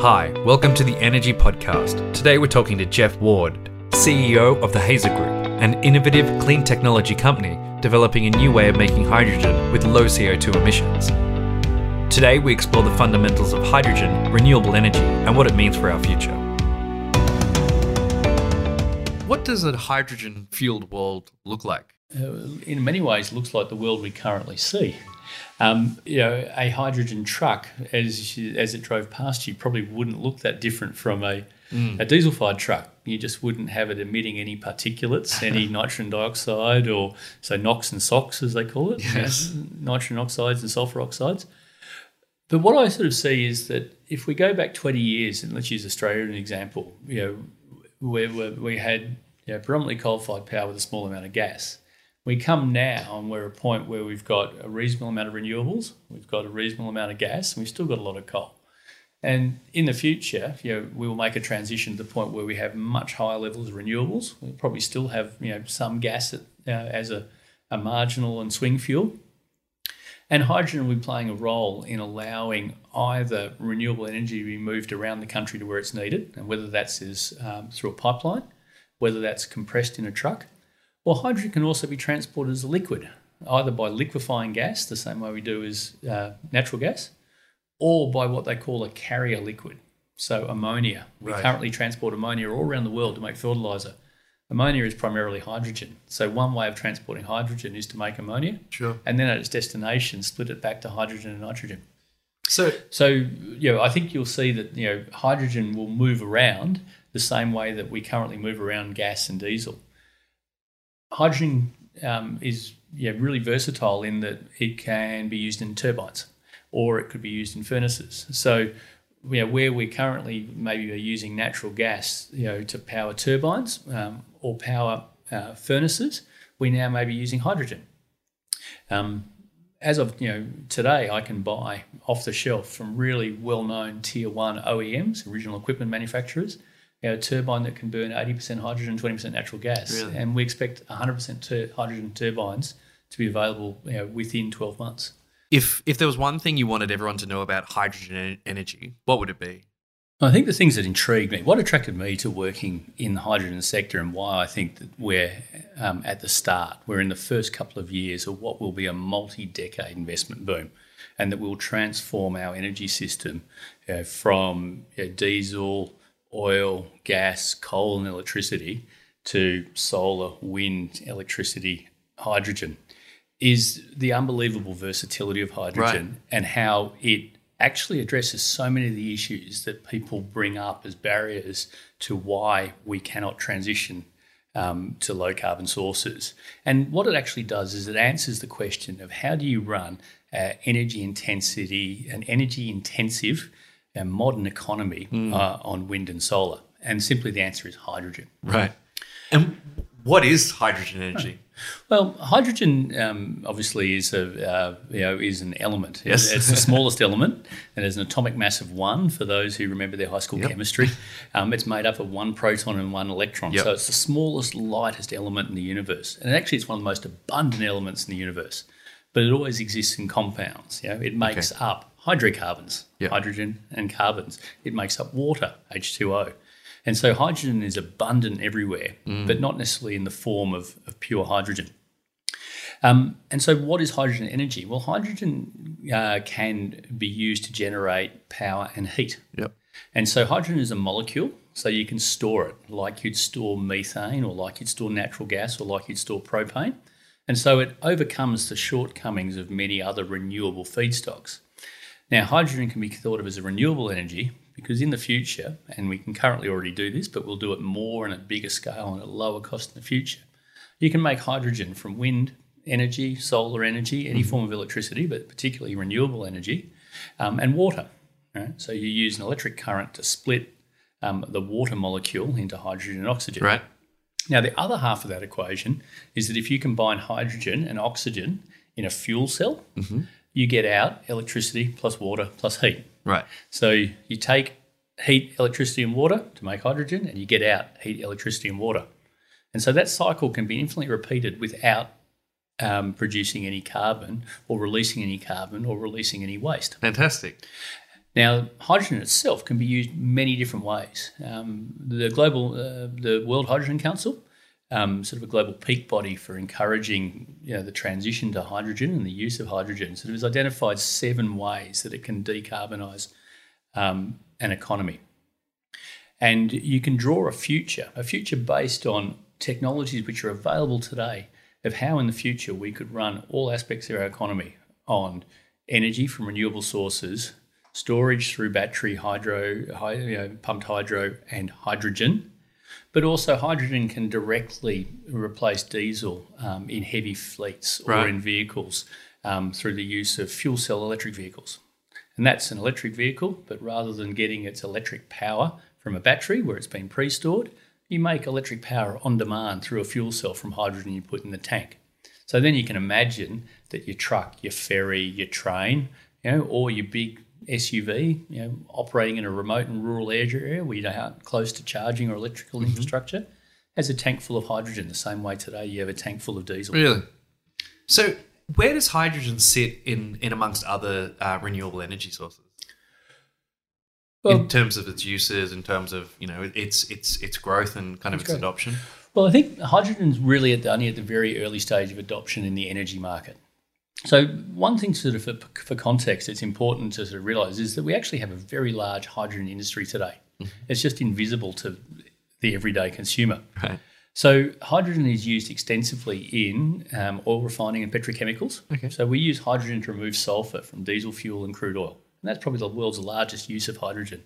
Hi, welcome to the Energy Podcast. Today we're talking to Jeff Ward, CEO of the Hazer Group, an innovative clean technology company developing a new way of making hydrogen with low CO2 emissions. Today we explore the fundamentals of hydrogen, renewable energy, and what it means for our future. What does a hydrogen fueled world look like? Uh, in many ways, looks like the world we currently see. Um, you know, a hydrogen truck, as as it drove past you, probably wouldn't look that different from a, mm. a diesel fired truck. You just wouldn't have it emitting any particulates, any nitrogen dioxide, or so NOx and SOx as they call it, yes. you know, nitrogen oxides and sulfur oxides. But what I sort of see is that if we go back 20 years, and let's use Australia as an example, you know, where, where we had you know, predominantly coal-fired power with a small amount of gas we come now and we're at a point where we've got a reasonable amount of renewables, we've got a reasonable amount of gas, and we've still got a lot of coal. And in the future, you know, we will make a transition to the point where we have much higher levels of renewables. We'll probably still have, you know, some gas at, uh, as a, a marginal and swing fuel. And hydrogen will be playing a role in allowing either renewable energy to be moved around the country to where it's needed, and whether that's is um, through a pipeline, whether that's compressed in a truck, well, hydrogen can also be transported as a liquid, either by liquefying gas, the same way we do as uh, natural gas, or by what they call a carrier liquid. So, ammonia. We right. currently transport ammonia all around the world to make fertilizer. Ammonia is primarily hydrogen. So, one way of transporting hydrogen is to make ammonia. Sure. And then at its destination, split it back to hydrogen and nitrogen. So, so you know, I think you'll see that you know hydrogen will move around the same way that we currently move around gas and diesel hydrogen um, is yeah, really versatile in that it can be used in turbines or it could be used in furnaces. So, you know, where we currently maybe are using natural gas, you know, to power turbines um, or power uh, furnaces, we now may be using hydrogen. Um, as of you know today, I can buy off the shelf from really well-known tier one OEMs, original equipment manufacturers, you know, a turbine that can burn 80% hydrogen, 20% natural gas. Really? And we expect 100% ter- hydrogen turbines to be available you know, within 12 months. If, if there was one thing you wanted everyone to know about hydrogen energy, what would it be? I think the things that intrigued me, what attracted me to working in the hydrogen sector, and why I think that we're um, at the start, we're in the first couple of years of what will be a multi decade investment boom, and that will transform our energy system you know, from you know, diesel, oil, gas, coal, and electricity to solar, wind, electricity, hydrogen is the unbelievable versatility of hydrogen right. and how it actually addresses so many of the issues that people bring up as barriers to why we cannot transition um, to low carbon sources. And what it actually does is it answers the question of how do you run uh, energy intensity, an energy intensive a modern economy mm. uh, on wind and solar? And simply the answer is hydrogen. Right. And what is hydrogen energy? Well, hydrogen um, obviously is a uh, you know is an element. Yes, it's the smallest element, and has an atomic mass of one. For those who remember their high school yep. chemistry, um, it's made up of one proton and one electron. Yep. So it's the smallest, lightest element in the universe, and actually it's one of the most abundant elements in the universe. But it always exists in compounds. You know, it makes okay. up hydrocarbons, yep. hydrogen and carbons. It makes up water, H2O. And so hydrogen is abundant everywhere, mm. but not necessarily in the form of, of pure hydrogen. Um, and so, what is hydrogen energy? Well, hydrogen uh, can be used to generate power and heat. Yep. And so, hydrogen is a molecule, so you can store it like you'd store methane, or like you'd store natural gas, or like you'd store propane. And so, it overcomes the shortcomings of many other renewable feedstocks. Now, hydrogen can be thought of as a renewable energy because in the future, and we can currently already do this, but we'll do it more and at a bigger scale and at a lower cost in the future, you can make hydrogen from wind energy, solar energy, any form of electricity, but particularly renewable energy, um, and water. Right? So you use an electric current to split um, the water molecule into hydrogen and oxygen. Right. Now, the other half of that equation is that if you combine hydrogen and oxygen in a fuel cell, mm-hmm you get out electricity plus water plus heat. Right. So you take heat, electricity, and water to make hydrogen, and you get out heat, electricity, and water. And so that cycle can be infinitely repeated without um, producing any carbon or releasing any carbon or releasing any waste. Fantastic. Now, hydrogen itself can be used many different ways. Um, the global, uh, the World Hydrogen Council, um, sort of a global peak body for encouraging you know, the transition to hydrogen and the use of hydrogen, sort of has identified seven ways that it can decarbonise um, an economy. And you can draw a future, a future based on technologies which are available today of how in the future we could run all aspects of our economy on energy from renewable sources, storage through battery, hydro, you know, pumped hydro, and hydrogen. But also, hydrogen can directly replace diesel um, in heavy fleets or Right. in vehicles um, through the use of fuel cell electric vehicles. And that's an electric vehicle, but rather than getting its electric power from a battery where it's been pre stored, you make electric power on demand through a fuel cell from hydrogen you put in the tank. So then you can imagine that your truck, your ferry, your train, you know, or your big SUV, you know, operating in a remote and rural area where you aren't close to charging or electrical infrastructure, has a tank full of hydrogen the same way today you have a tank full of diesel. Really? So, where does hydrogen sit in, in amongst other uh, renewable energy sources? Well, in terms of its uses, in terms of you know its its its growth and kind of its growth. adoption. Well, I think hydrogen's really at the, only at the very early stage of adoption in the energy market. So, one thing sort of for, for context, it's important to sort of realise is that we actually have a very large hydrogen industry today. It's just invisible to the everyday consumer. Right. So, hydrogen is used extensively in um, oil refining and petrochemicals. Okay. So, we use hydrogen to remove sulfur from diesel fuel and crude oil. And that's probably the world's largest use of hydrogen.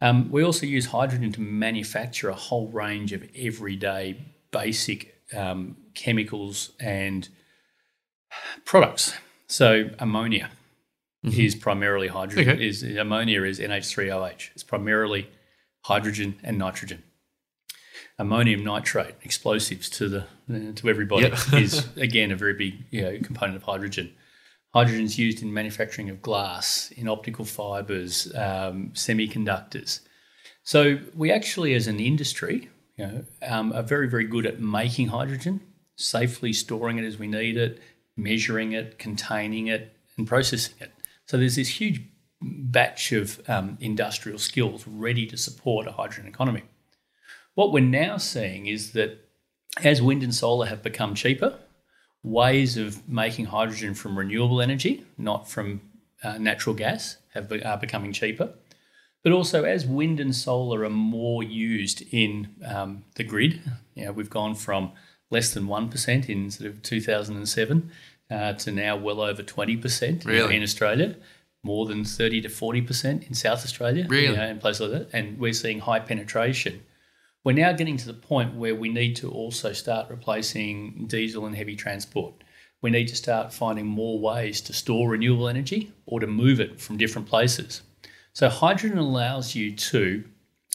Um, we also use hydrogen to manufacture a whole range of everyday basic um, chemicals and products. So, ammonia is primarily hydrogen. Okay. Is ammonia is NH3OH. It's primarily hydrogen and nitrogen ammonium nitrate explosives to the to everybody Yep. is again a very big you know, component of hydrogen. Hydrogen is used in manufacturing of glass, in optical fibers, um, semiconductors. So we actually, as an industry, you know, um, are very very good at making hydrogen, safely storing it as we need it, measuring it, containing it, and processing it. So there's this huge batch of um, industrial skills ready to support a hydrogen economy. What we're now seeing is that as wind and solar have become cheaper, ways of making hydrogen from renewable energy, not from uh, natural gas, have be- are becoming cheaper. But also, as wind and solar are more used in um, the grid, you know, we've gone from less than one percent in sort of 2007 uh, to now well over 20 percent Really? in Australia, more than 30 to 40 percent in South Australia, Really? you know, in places like that, and we're seeing high penetration. We're now getting to the point where we need to also start replacing diesel and heavy transport. We need to start finding more ways to store renewable energy or to move it from different places. So, hydrogen allows you to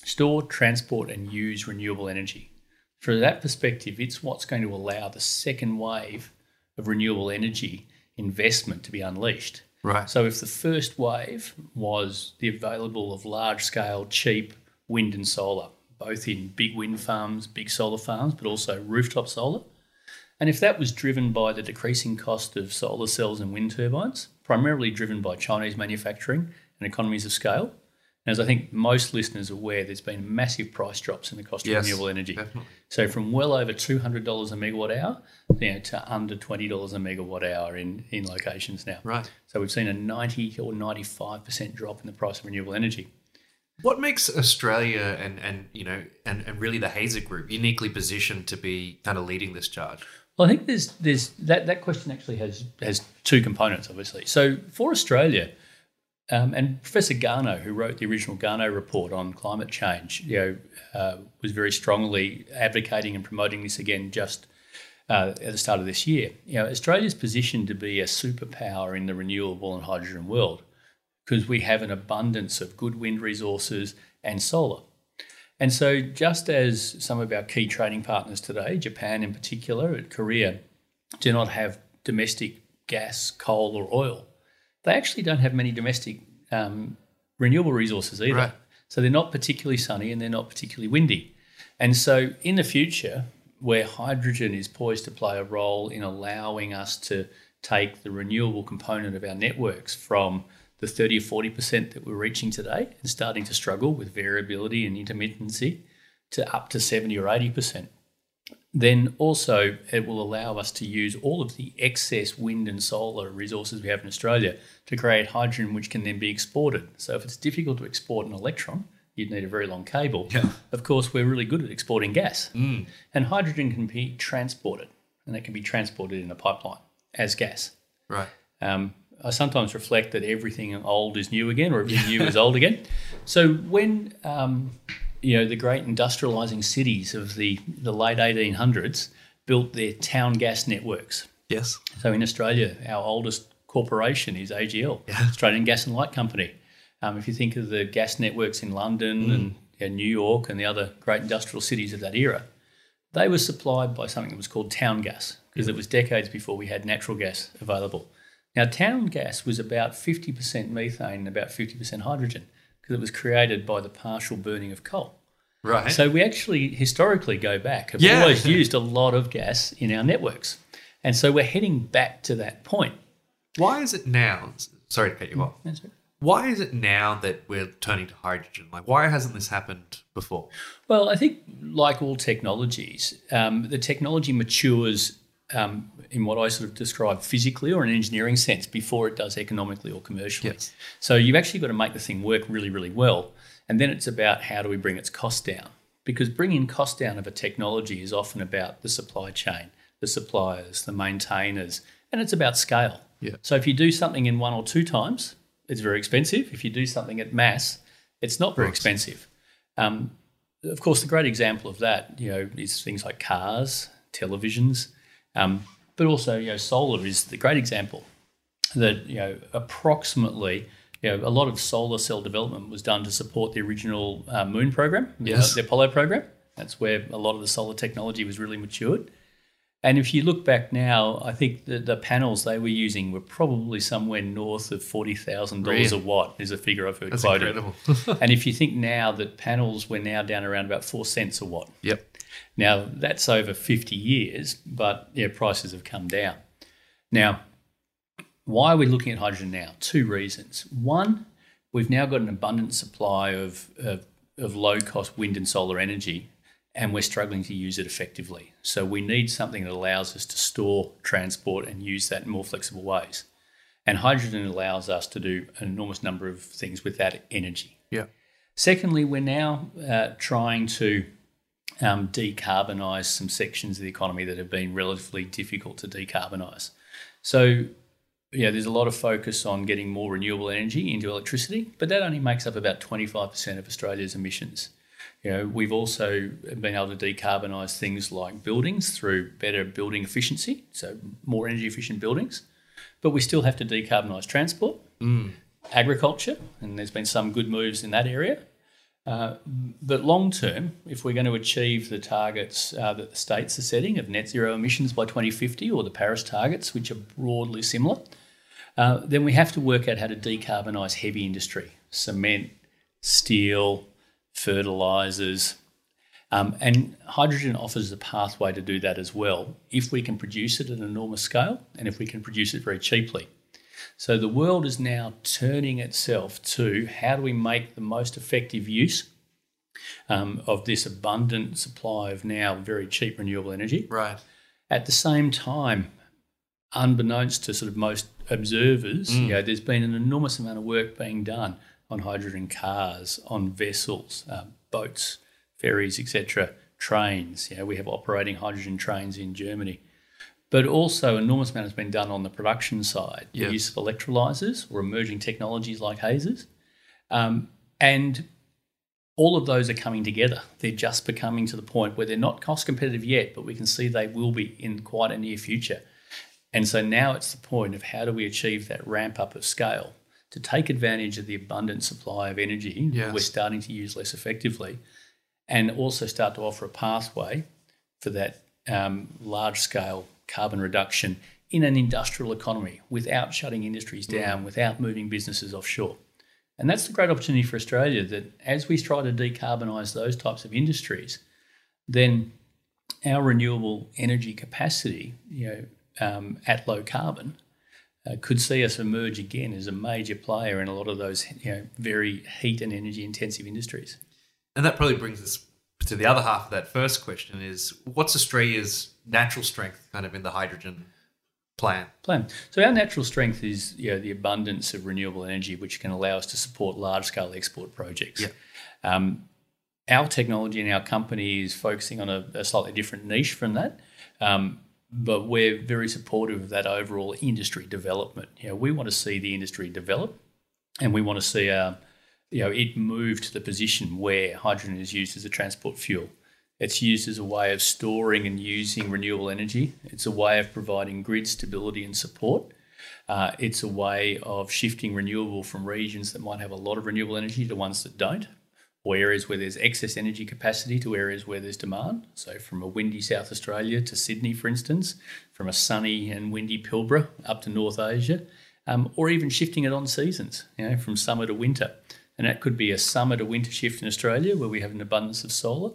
store, transport, and use renewable energy. From that perspective, it's what's going to allow the second wave of renewable energy investment to be unleashed. Right. So if the first wave was the available of large scale, cheap wind and solar, both in big wind farms, big solar farms, but also rooftop solar. And if that was driven by the decreasing cost of solar cells and wind turbines, primarily driven by Chinese manufacturing and economies of scale, and as I think most listeners are aware, there's been massive price drops in the cost Yes, of renewable energy. definitely. So from well over two hundred dollars a megawatt hour, you know, to under twenty dollars a megawatt hour in, in locations now. Right. So we've seen a 90 or 95% drop in the price of renewable energy. What makes Australia and and you know and, and really the Hazer Group uniquely positioned to be kind of leading this charge? Well, I think there's there's that, that question actually has has two components, obviously. So for Australia, um, and Professor Garnaut, who wrote the original Garnaut report on climate change, you know, uh, was very strongly advocating and promoting this again just uh, at the start of this year. You know, Australia's positioned to be a superpower in the renewable and hydrogen world because we have an abundance of good wind resources and solar. And so, just as some of our key trading partners today, Japan in particular, and Korea, do not have domestic gas, coal, or oil, they actually don't have many domestic um, renewable resources either. Right. So, they're not particularly sunny and they're not particularly windy. And so, in the future, where hydrogen is poised to play a role in allowing us to take the renewable component of our networks from the 30 or 40% that we're reaching today and starting to struggle with variability and intermittency to up to 70 or 80%. Then also, it will allow us to use all of the excess wind and solar resources we have in Australia to create hydrogen, which can then be exported. So, if it's difficult to export an electron, you'd need a very long cable. Yeah. Of course, we're really good at exporting gas, Mm. and hydrogen can be transported, and it can be transported in a pipeline as gas. Right. Um, I sometimes reflect that everything old is new again, or everything new is old again. So when um, you know the great industrializing cities of the the late 1800s built their town gas networks. Yes. So in Australia, our oldest corporation is AGL, Yeah. Australian Gas and Light Company. Um, if you think of the gas networks in London and yeah, New York and the other great industrial cities of that era, they were supplied by something that was called town gas because it was decades before we had natural gas available. Now, town gas was about 50% methane and about 50% hydrogen because it was created by the partial burning of coal. Right. So we actually historically go back, have Yeah. always used a lot of gas in our networks. And so we're heading back to that point. why is it now? Sorry to cut you off. That's it. Why is it now that we're turning to hydrogen? Like, why hasn't this happened before? Well, I think, like all technologies, um, the technology matures um, in what I sort of describe physically or in an engineering sense before it does economically or commercially. Yes. So you've actually got to make the thing work really, really well. And then it's about how do we bring its cost down? Because bringing cost down of a technology is often about the supply chain, the suppliers, the maintainers, and it's about scale. Yeah. So if you do something in one or two times, it's very expensive. If you do something at mass, it's not very expensive. Um, of course, the great example of that, you know, is things like cars, televisions, um, but also, you know, solar is the great example. That you know, approximately, you know, a lot of solar cell development was done to support the original uh, Moon program, the- Yes. the Apollo program. That's where a lot of the solar technology was really matured. And if you look back now, I think the, the panels they were using were probably somewhere north of forty thousand dollars a watt. Is a figure I've heard That's quoted. incredible. and if you think now that panels we're now down around about four cents a watt. yep. Now that's over fifty years, but yeah, prices have come down. Now, why are we looking at hydrogen now? Two reasons. One, we've now got an abundant supply of, of, of low cost wind and solar energy, and we're struggling to use it effectively. So we need something that allows us to store, transport, and use that in more flexible ways. And hydrogen allows us to do an enormous number of things with that energy. Yeah. Secondly, we're now uh, trying to um, decarbonise some sections of the economy that have been relatively difficult to decarbonise. So, yeah, there's a lot of focus on getting more renewable energy into electricity, but that only makes up about 25% of Australia's emissions. You know, we've also been able to decarbonise things like buildings through better building efficiency, so more energy efficient buildings. But we still have to decarbonise transport, agriculture, and there's been some good moves in that area. Uh, but long term, if we're going to achieve the targets uh, that the states are setting of net zero emissions by 2050 or the Paris targets, which are broadly similar, uh, then we have to work out how to decarbonise heavy industry, cement, steel, fertilisers. Um, and hydrogen offers a pathway to do that as well if we can produce it at an enormous scale and if we can produce it very cheaply. So the world is now turning itself to how do we make the most effective use um, of this abundant supply of now very cheap renewable energy. Right. At the same time, unbeknownst to sort of most observers, you know, there's been an enormous amount of work being done on hydrogen cars, on vessels, um, boats, ferries, etc., trains. You know, we have operating hydrogen trains in Germany. But also, enormous amount has been done on the production side, Yeah. the use of electrolyzers or emerging technologies like Hazer's. Um, and all of those are coming together. They're just becoming to the point where they're not cost competitive yet, but we can see they will be in quite a near future. And so now it's the point of how do we achieve that ramp up of scale to take advantage of the abundant supply of energy Yes. we're starting to use less effectively, and also start to offer a pathway for that um, large scale carbon reduction in an industrial economy without shutting industries down, without moving businesses offshore. And that's the great opportunity for Australia that as we try to decarbonise those types of industries, then our renewable energy capacity, you know, um, at low carbon, uh, could see us emerge again as a major player in a lot of those you know, very heat and energy intensive industries. And that probably brings us to the other half of that first question is what's Australia's natural strength kind of in the hydrogen plan? Plan. So our natural strength is you know, the abundance of renewable energy, which can allow us to support large scale export projects. Yep. Um, our technology and our company is focusing on a, a slightly different niche from that. Um, but we're very supportive of that overall industry development. You know, we want to see the industry develop, and we want to see uh, you know it moved to the position where hydrogen is used as a transport fuel. It's used as a way of storing and using renewable energy. It's a way of providing grid stability and support. Uh, it's a way of shifting renewable from regions that might have a lot of renewable energy to ones that don't or areas where there's excess energy capacity to areas where there's demand. So, from a windy South Australia to Sydney, for instance, from a sunny and windy Pilbara up to North Asia, um, or even shifting it on seasons, you know, from summer to winter. And that could be a summer to winter shift in Australia where we have an abundance of solar.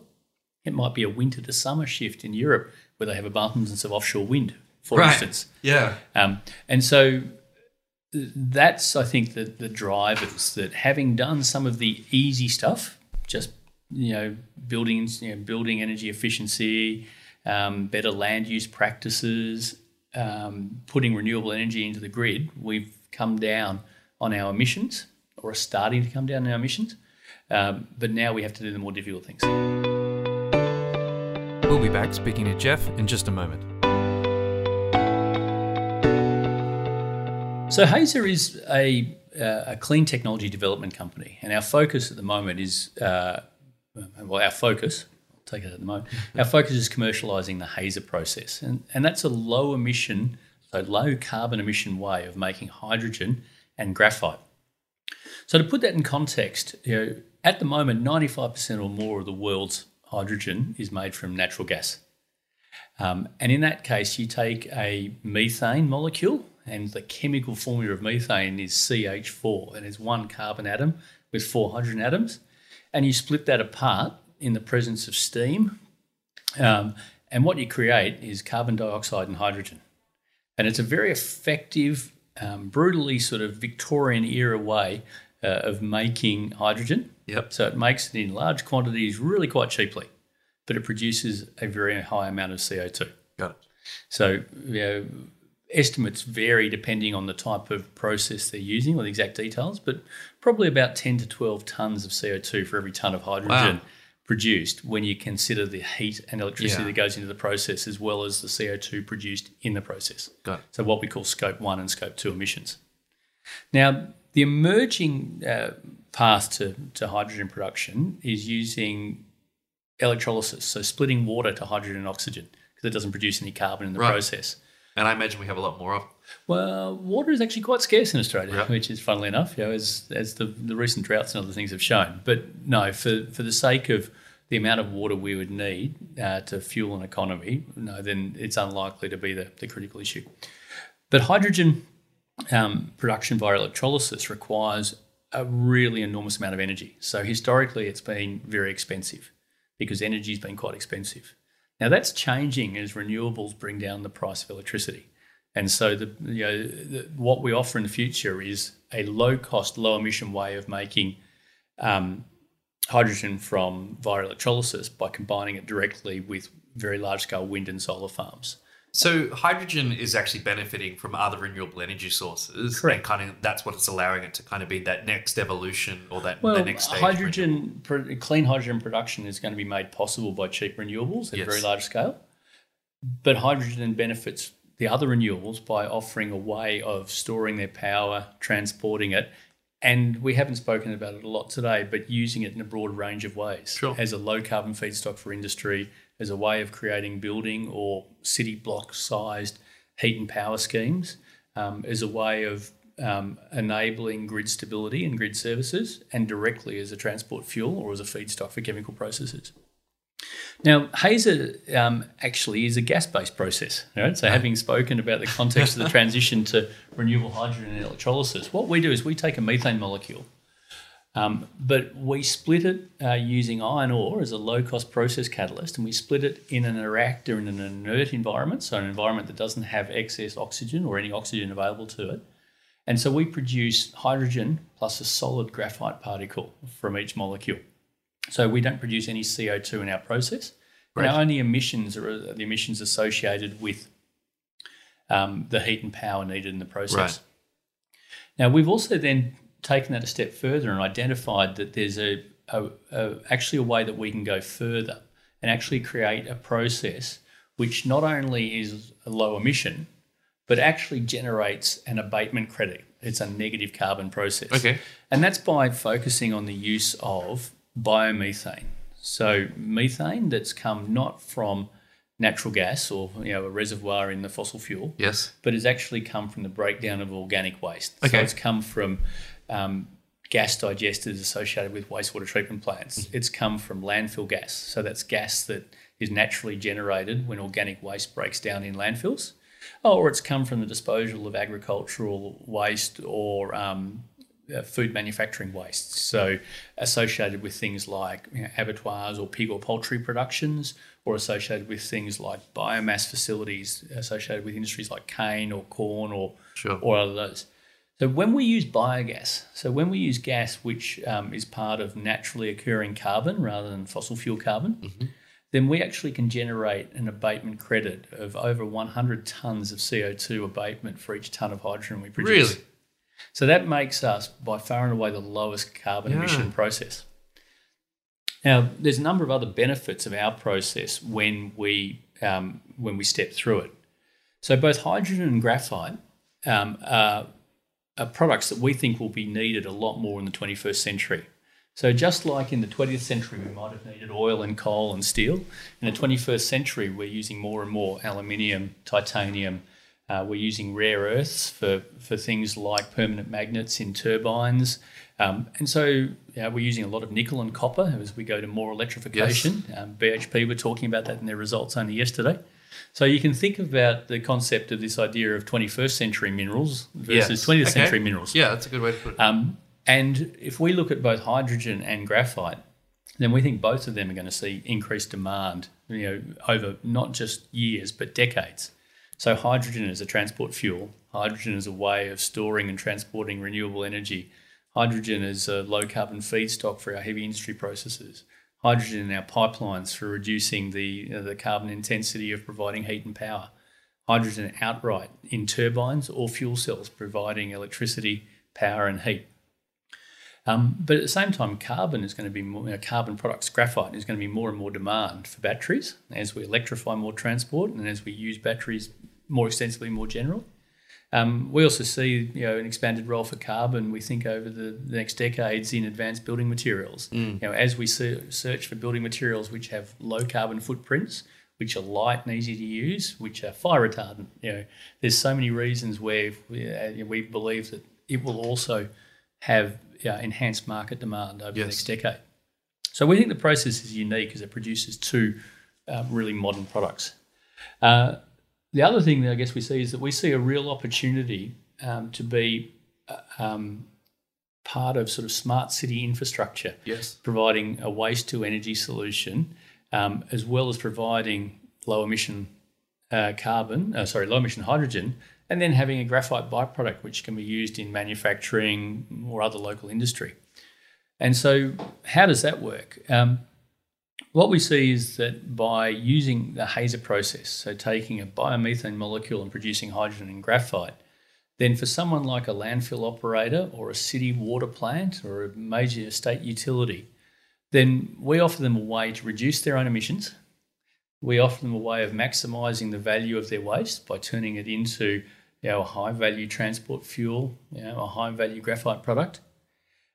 It might be a winter to summer shift in Europe where they have abundance of offshore wind, for Right. instance. Yeah. Um, and so that's, I think, the, the drivers that having done some of the easy stuff, just you know, building you know, building energy efficiency, um, better land use practices, um, putting renewable energy into the grid, we've come down on our emissions, or are starting to come down on our emissions. Um, but now we have to do the more difficult things. We'll be back speaking to Jeff in just a moment. So Hazer is a, uh, a clean technology development company, and our focus at the moment is uh, well, our focus. I'll take it at the moment. Our focus is commercialising the Hazer process, and and that's a low emission, so low carbon emission way of making hydrogen and graphite. So to put that in context, you know, at the moment, ninety five percent or more of the world's hydrogen is made from natural gas. Um, and in that case, you take a methane molecule, and the chemical formula of methane is CH4, and it's one carbon atom with four hydrogen atoms. And you split that apart in the presence of steam. Um, and what you create is carbon dioxide and hydrogen. And it's a very effective, um, brutally sort of Victorian era way uh, of making hydrogen. Yep. So it makes it in large quantities really quite cheaply, but it produces a very high amount of CO2. Got it. So you know, estimates vary depending on the type of process they're using or the exact details, but probably about 10 to 12 tons of CO2 for every ton of hydrogen Wow. Produced when you consider the heat and electricity Yeah. that goes into the process as well as the CO2 produced in the process. Got it. So what we call scope one and scope two emissions. Now, the emerging uh, path to, to hydrogen production is using electrolysis, so splitting water to hydrogen and oxygen because it doesn't produce any carbon in the Right. process. And I imagine we have a lot more of. Well, water is actually quite scarce in Australia, Yeah. which is funnily enough, you know, as, as the, the recent droughts and other things have shown. But no, for, for the sake of the amount of water we would need uh, to fuel an economy, no, then it's unlikely to be the, the critical issue. But hydrogen um, production via electrolysis requires a really enormous amount of energy. So historically, it's been very expensive because energy has been quite expensive. Now that's changing as renewables bring down the price of electricity. And so the you know the, what we offer in the future is a low cost, low emission way of making um, hydrogen from via electrolysis by combining it directly with very large scale wind and solar farms. So hydrogen is actually benefiting from other renewable energy sources. Correct. And kind of that's what it's allowing it to kind of be that next evolution or that Well, the next stage. hydrogen, pro- clean hydrogen production is going to be made possible by cheap renewables at Yes. a very large scale. But hydrogen benefits the other renewables by offering a way of storing their power, transporting it, and we haven't spoken about it a lot today, but using it in a broad range of ways Sure. as a low carbon feedstock for industry, as a way of creating building or city block sized heat and power schemes, um, as a way of um, enabling grid stability and grid services, and directly as a transport fuel or as a feedstock for chemical processes. Now, Hazer um, actually is a gas-based process. Right? So, having spoken about the context of the transition to renewable hydrogen and electrolysis, what we do is we take a methane molecule, Um, but we split it uh, using iron ore as a low cost process catalyst, and we split it in an reactor in an inert environment, so an environment that doesn't have excess oxygen or any oxygen available to it. And so we produce hydrogen plus a solid graphite particle from each molecule. So we don't produce any CO2 in our process. Right. Our only emissions are the emissions associated with um, the heat and power needed in the process. Right. Now we've also then taken that a step further and identified that there's a, a, a actually a way that we can go further and actually create a process which not only is a low emission, but actually generates an abatement credit. It's a negative carbon process. Okay. And that's by focusing on the use of biomethane. So methane that's come not from natural gas or you know a reservoir in the fossil fuel, Yes. but has actually come from the breakdown of organic waste. Okay. So it's come from um, gas digesters associated with wastewater treatment plants. It's come from landfill gas. So that's gas that is naturally generated when organic waste breaks down in landfills. Oh, or it's come from the disposal of agricultural waste or um, uh, food manufacturing waste. So associated with things like you know, abattoirs or pig or poultry productions, or associated with things like biomass facilities associated with industries like cane or corn or Sure. or other those. So when we use biogas, so when we use gas which um, is part of naturally occurring carbon rather than fossil fuel carbon, then we actually can generate an abatement credit of over 100 tonnes of CO2 abatement for each tonne of hydrogen we produce. Really? So that makes us by far and away the lowest carbon Yeah. emission process. Now, there's a number of other benefits of our process when we um, when we step through it. So both hydrogen and graphite um, are, are products that we think will be needed a lot more in the 21st century. So just like in the 20th century, we might have needed oil and coal and steel. In the 21st century, we're using more and more aluminium, titanium. Uh, we're using rare earths for, for things like permanent magnets in turbines. Um, and so we're using a lot of nickel and copper as we go to more electrification. Um, BHP were talking about that in their results only yesterday. So you can think about the concept of this idea of 21st century minerals versus 20th Okay. century minerals. Yeah, that's a good way to put it. Um, and if we look at both hydrogen and graphite, then we think both of them are going to see increased demand, you know, over not just years but decades. So hydrogen as a transport fuel, hydrogen as a way of storing and transporting renewable energy, hydrogen as a low carbon feedstock for our heavy industry processes, hydrogen in our pipelines for reducing the the carbon intensity of providing heat and power, hydrogen outright in turbines or fuel cells providing electricity, power, and heat. Um, but at the same time, carbon is going to be more, you know, carbon products, graphite is going to be more and more demand for batteries as we electrify more transport and as we use batteries more extensively, more general. Um, we also see you know an expanded role for carbon. We think over the, the next decades in advanced building materials. You know, as we se- search for building materials which have low carbon footprints, which are light and easy to use, which are fire retardant. You know, there's so many reasons where we, uh, we believe that it will also have uh, enhanced market demand over the next decade. So we think the process is unique as it produces two uh, really modern products. The other thing that I guess we see is that we see a real opportunity um, to be uh, um, part of sort of smart city infrastructure yes. providing a waste to energy solution, um, as well as providing low emission uh, carbon, uh, sorry, low emission hydrogen, and then having a graphite byproduct which can be used in manufacturing or other local industry. And so, how does that work? Um, what we see is that by using the Hazer process, so taking a biomethane molecule and producing hydrogen and graphite, then for someone like a landfill operator or a city water plant or a major state utility, then we offer them a way to reduce their own emissions. We offer them a way of maximising the value of their waste by turning it into a high value transport fuel, you know, a high value graphite product.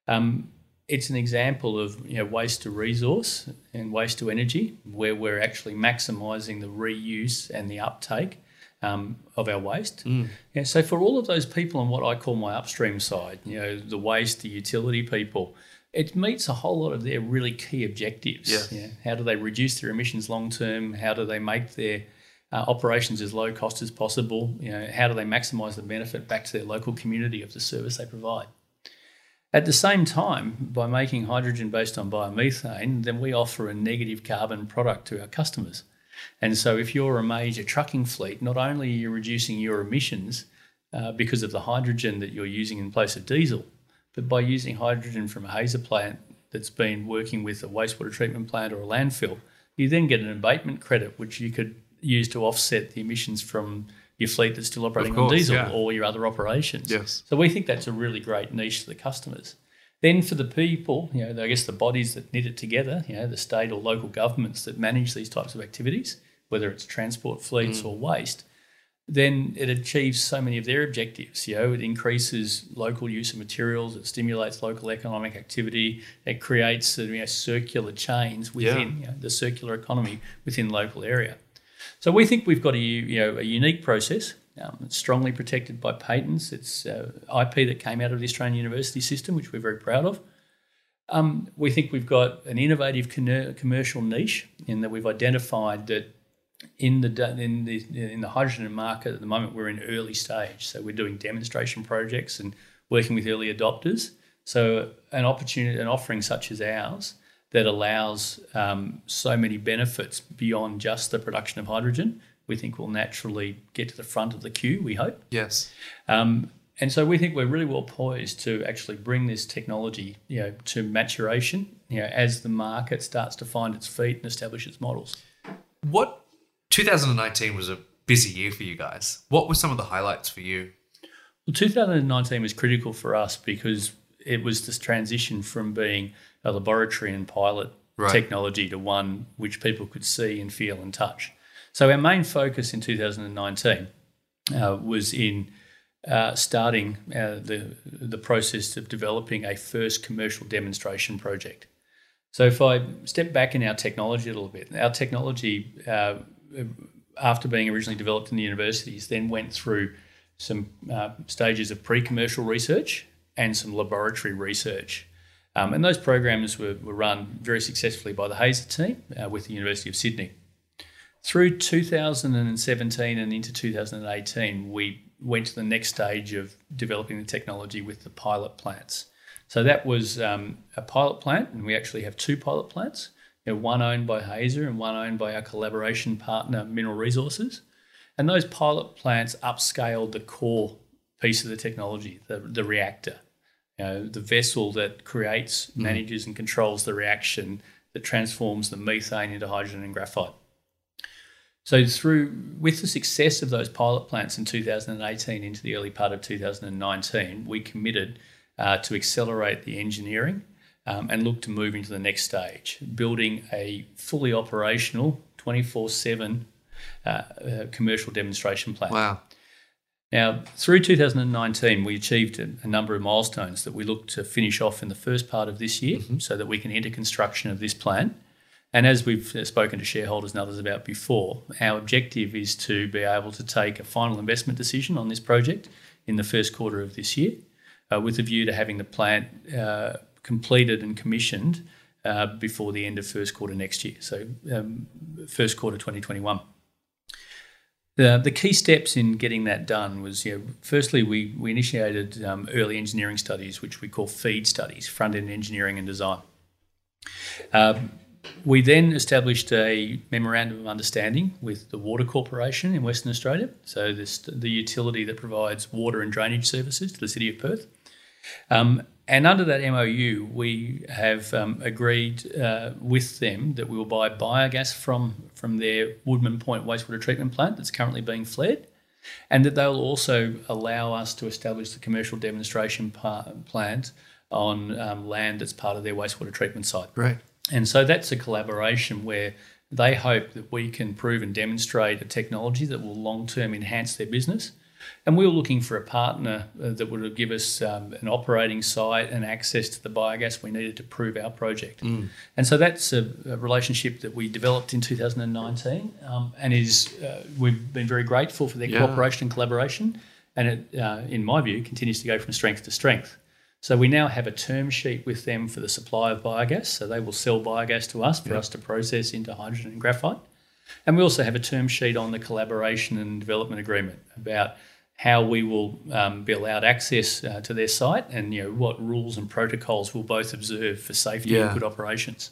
Um, it's an example of you know, waste to resource and waste to energy, where we're actually maximising the reuse and the uptake um, of our waste. Yeah, so for all of those people on what I call my upstream side, you know, the waste, the utility people, it meets a whole lot of their really key objectives. Yeah. How do they reduce their emissions long term? How do they make their uh, operations as low cost as possible? You know, how do they maximise the benefit back to their local community of the service they provide? At the same time, by making hydrogen based on biomethane, then we offer a negative carbon product to our customers. And so, if you're a major trucking fleet, not only are you reducing your emissions uh, because of the hydrogen that you're using in place of diesel, but by using hydrogen from a Hazer plant that's been working with a wastewater treatment plant or a landfill, you then get an abatement credit, which you could use to offset the emissions from your fleet that's still operating course, on diesel yeah. or your other operations. Yes. So we think that's a really great niche to the customers. Then for the people, you know, I guess the bodies that knit it together, you know, the state or local governments that manage these types of activities, whether it's transport fleets mm. or waste, then it achieves so many of their objectives. You know, it increases local use of materials, it stimulates local economic activity, it creates you know, circular chains within you know, the circular economy within local area. So we think we've got a you know a unique process. Um, it's strongly protected by patents. It's uh, IP that came out of the Australian university system, which we're very proud of. Um, we think we've got an innovative commercial niche in that we've identified that in the in the in the hydrogen market at the moment we're in early stage. So we're doing demonstration projects and working with early adopters. So an opportunity, an offering such as ours that allows um, so many benefits beyond just the production of hydrogen, we think will naturally get to the front of the queue. We hope. Yes. Um, and so we think we're really well poised to actually bring this technology, you know, to maturation, you know, as the market starts to find its feet and establish its models. What 2019 was a busy year for you guys. What were some of the highlights for you? Well, 2019 was critical for us because it was this transition from being a laboratory and pilot Right. technology to one which people could see and feel and touch. So our main focus in 2019 uh, was in uh, starting uh, the the process of developing a first commercial demonstration project. So if I step back in our technology a little bit, our technology, uh, after being originally developed in the universities, then went through some uh, stages of pre-commercial research and some laboratory research. Um, and those programs were, were run very successfully by the Hazer team uh, with the University of Sydney. Through 2017 and into 2018, we went to the next stage of developing the technology with the pilot plants. So that was um, a pilot plant, and we actually have two pilot plants. You know, one owned by Hazer and one owned by our collaboration partner, Mineral Resources. And those pilot plants upscaled the core piece of the technology, the, the reactor. You know, the vessel that creates, manages, and controls the reaction that transforms the methane into hydrogen and graphite. So through with the success of those pilot plants in 2018 into the early part of 2019, we committed uh, to accelerate the engineering um, and look to move into the next stage, building a fully operational 24/7 uh, uh, commercial demonstration plant. Wow. Now, through 2019, we achieved a, number of milestones that we look to finish off in the first part of this year so that we can enter construction of this plant. And as we've uh, spoken to shareholders and others about before, our objective is to be able to take a final investment decision on this project in the first quarter of this year, uh, with a view to having the plant uh, completed and commissioned uh, before the end of first quarter next year, so um, first quarter 2021. The, the key steps in getting that done was, you know, firstly, we, we initiated um, early engineering studies, which we call FEED studies, front end engineering and design. Um, we then established a memorandum of understanding with the Water Corporation in Western Australia, so this, the utility that provides water and drainage services to the city of Perth. Um, and under that MOU, we have um, agreed uh, with them that we will buy biogas from, from their Woodman Point wastewater treatment plant that's currently being flared, and that they'll also allow us to establish the commercial demonstration pa- plant on um, land that's part of their wastewater treatment site. Great. And so that's a collaboration where they hope that we can prove and demonstrate a technology that will long term enhance their business. And we were looking for a partner uh, that would give us um, an operating site and access to the biogas we needed to prove our project. And so that's a, a relationship that we developed in 2019 um, and is uh, we've been very grateful for their Yeah. cooperation and collaboration. And it, uh, in my view, continues to go from strength to strength. So we now have a term sheet with them for the supply of biogas. So they will sell biogas to us for us to process into hydrogen and graphite. And we also have a term sheet on the collaboration and development agreement about how we will um, be allowed access uh, to their site, and you know what rules and protocols we'll both observe for safety Yeah. and good operations.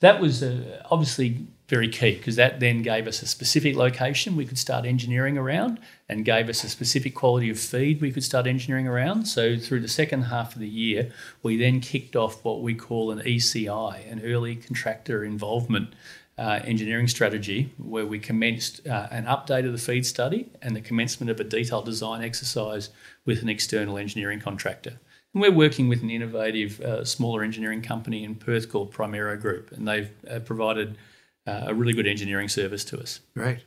That was uh, obviously very key because that then gave us a specific location we could start engineering around and gave us a specific quality of feed we could start engineering around. So, through the second half of the year, we then kicked off what we call an ECI, an early contractor involvement uh, engineering strategy, where we commenced uh, an update of the feed study and the commencement of a detailed design exercise with an external engineering contractor. And we're working with an innovative uh, smaller engineering company in Perth called Primero Group, and they've uh, provided uh, a really good engineering service to us. Great.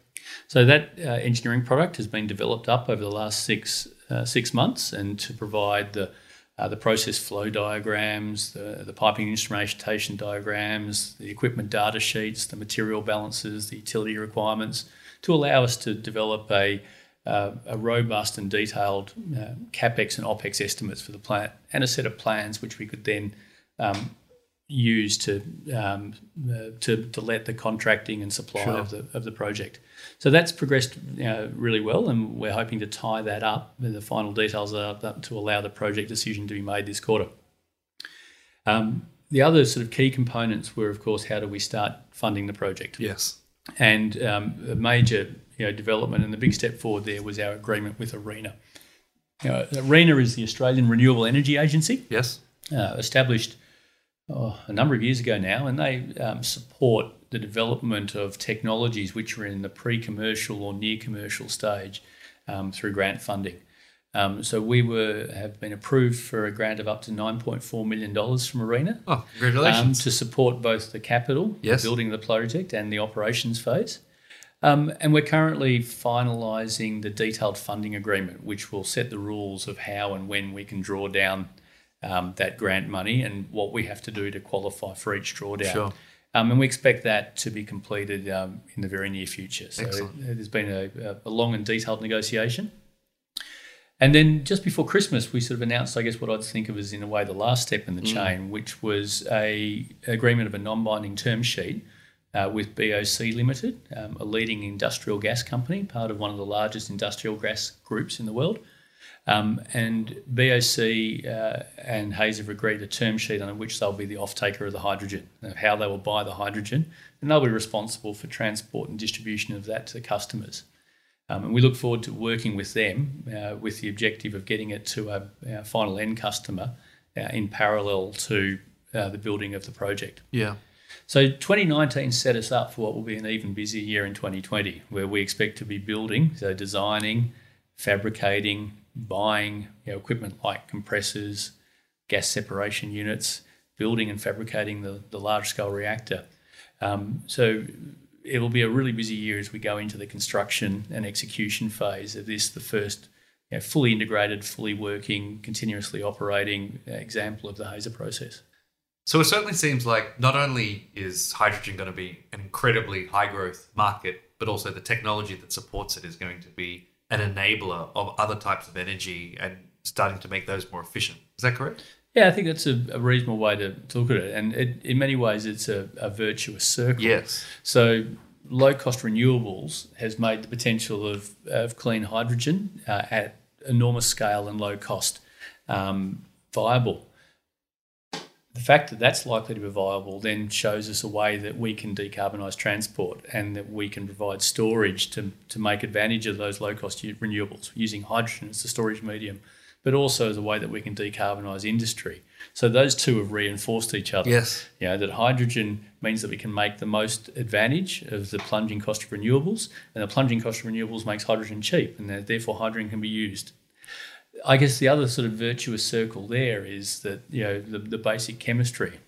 So that uh, engineering product has been developed up over the last six uh, six months, and to provide the uh, the process flow diagrams, the, the piping instrumentation diagrams, the equipment data sheets, the material balances, the utility requirements, to allow us to develop a uh, a robust and detailed uh, capex and opex estimates for the plant, and a set of plans which we could then um, use to, um, uh, to to let the contracting and supply Sure. of the of the project. So that's progressed uh, really well, and we're hoping to tie that up. The final details are up to allow the project decision to be made this quarter. Um, the other sort of key components were, of course, how do we start funding the project? Yes. And um, a major you know, development and the big step forward there was our agreement with ARENA. You know, ARENA is the Australian Renewable Energy Agency Yes. uh, established oh, a number of years ago now, and they um, support the development of technologies which are in the pre-commercial or near-commercial stage um, through grant funding. Um, so we were have been approved for a grant of up to nine point four million dollars from Arena Oh, um, congratulations. to support both the capital, Yes. the building of the project, and the operations phase. Um, and we're currently finalising the detailed funding agreement, which will set the rules of how and when we can draw down um, that grant money and what we have to do to qualify for each drawdown. Sure. Um, and we expect that to be completed um, in the very near future. So Excellent. it- there's been a, a long and detailed negotiation. And then just before Christmas, we sort of announced, I guess, what I'd think of as in a way the last step in the chain, which was a agreement of a non-binding term sheet uh, with BOC Limited, um, a leading industrial gas company, part of one of the largest industrial gas groups in the world. Um, and BOC uh, and Hazer have agreed a term sheet under which they'll be the off-taker of the hydrogen, of how they will buy the hydrogen, and they'll be responsible for transport and distribution of that to the customers. Um, and we look forward to working with them uh, with the objective of getting it to a, our final end customer uh, in parallel to uh, the building of the project. yeah. So 2019 set us up for what will be an even busier year in 2020, where we expect to be building, so designing, fabricating, buying you know, equipment like compressors, gas separation units, building and fabricating the, the large scale reactor. Um, so it'll be a really busy year as we go into the construction and execution phase of this, the first you know, fully integrated, fully working, continuously operating example of the Hazer process. So it certainly seems like not only is hydrogen going to be an incredibly high growth market, but also the technology that supports it is going to be an enabler of other types of energy and starting to make those more efficient. Is that correct? Yeah, I think that's a, a reasonable way to, to look at it. And it, in many ways, it's a, a virtuous circle. Yes. So, low cost renewables has made the potential of, of clean hydrogen uh, at enormous scale and low cost um, viable. The fact that that's likely to be viable then shows us a way that we can decarbonise transport and that we can provide storage to, to make advantage of those low cost renewables using hydrogen as the storage medium, but also as a way that we can decarbonise industry. So those two have reinforced each other. Yes. You know, that hydrogen means that we can make the most advantage of the plunging cost of renewables, and the plunging cost of renewables makes hydrogen cheap, and that therefore hydrogen can be used. I guess the other sort of virtuous circle there is that you know the, the basic chemistry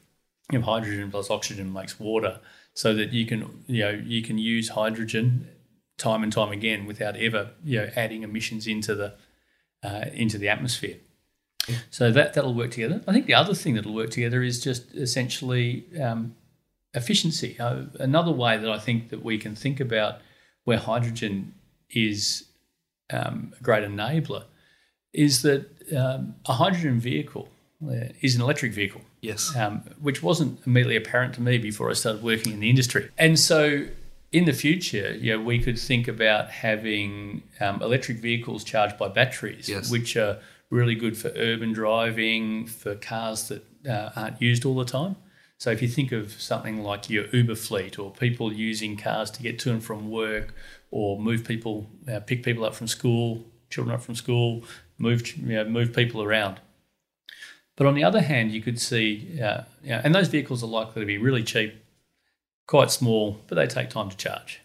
of hydrogen plus oxygen makes water, so that you can you know you can use hydrogen time and time again without ever you know adding emissions into the uh, into the atmosphere. So that that'll work together. I think the other thing that'll work together is just essentially um, efficiency. Uh, another way that I think that we can think about where hydrogen is um, a great enabler is that um, a hydrogen vehicle uh, is an electric vehicle Yes. um, which wasn't immediately apparent to me before I started working in the industry. And so in the future, you know, we could think about having um, electric vehicles charged by batteries, Yes. which are really good for urban driving, for cars that uh, aren't used all the time. So if you think of something like your Uber fleet or people using cars to get to and from work or move people, uh, pick people up from school, children up from school, move, you know, move people around. But on the other hand, you could see, uh, you know, and those vehicles are likely to be really cheap, quite small, but they take time to charge.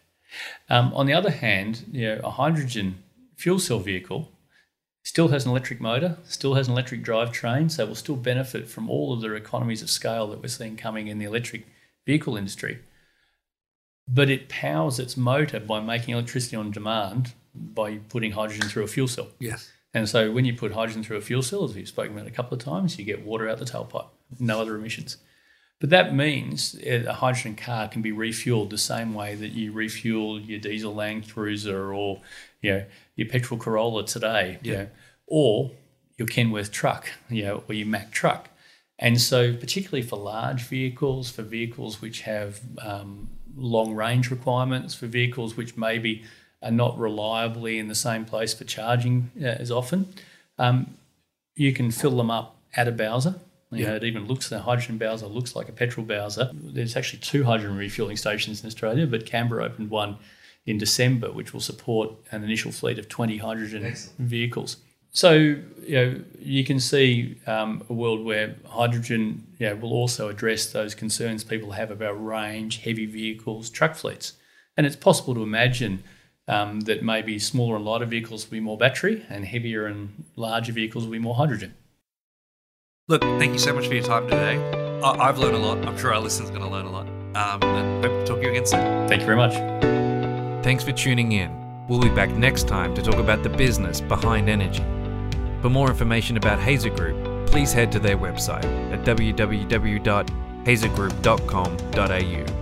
Um, on the other hand, you know, a hydrogen fuel cell vehicle still has an electric motor, still has an electric drivetrain, so will still benefit from all of the economies of scale that we're seeing coming in the electric vehicle industry. But it powers its motor by making electricity on demand by putting hydrogen through a fuel cell. Yes. And so when you put hydrogen through a fuel cell, as we've spoken about a couple of times, you get water out the tailpipe, no other emissions. But that means a hydrogen car can be refueled the same way that you refuel your diesel Land Cruiser or you know your petrol Corolla today, you Yeah. know, or your Kenworth truck, you know, or your Mack truck. And so, particularly for large vehicles, for vehicles which have um, long range requirements, for vehicles which maybe are not reliably in the same place for charging uh, as often, um, you can fill them up at a Bowser. You know, it even looks the hydrogen Bowser looks like a petrol Bowser. There's actually two hydrogen refueling stations in Australia, but Canberra opened one in December, which will support an initial fleet of 20 hydrogen Excellent. vehicles. So you know you can see um, a world where hydrogen you know, will also address those concerns people have about range, heavy vehicles, truck fleets, and it's possible to imagine um, that maybe smaller and lighter vehicles will be more battery, and heavier and larger vehicles will be more hydrogen. Look, thank you so much for your time today. I- I've learned a lot. I'm sure our listeners are going to learn a lot. Um, and hope to talk to you again soon. Thank you very much. Thanks for tuning in. We'll be back next time to talk about the business behind energy. For more information about Hazer Group, please head to their website at www.hazergroup.com.au.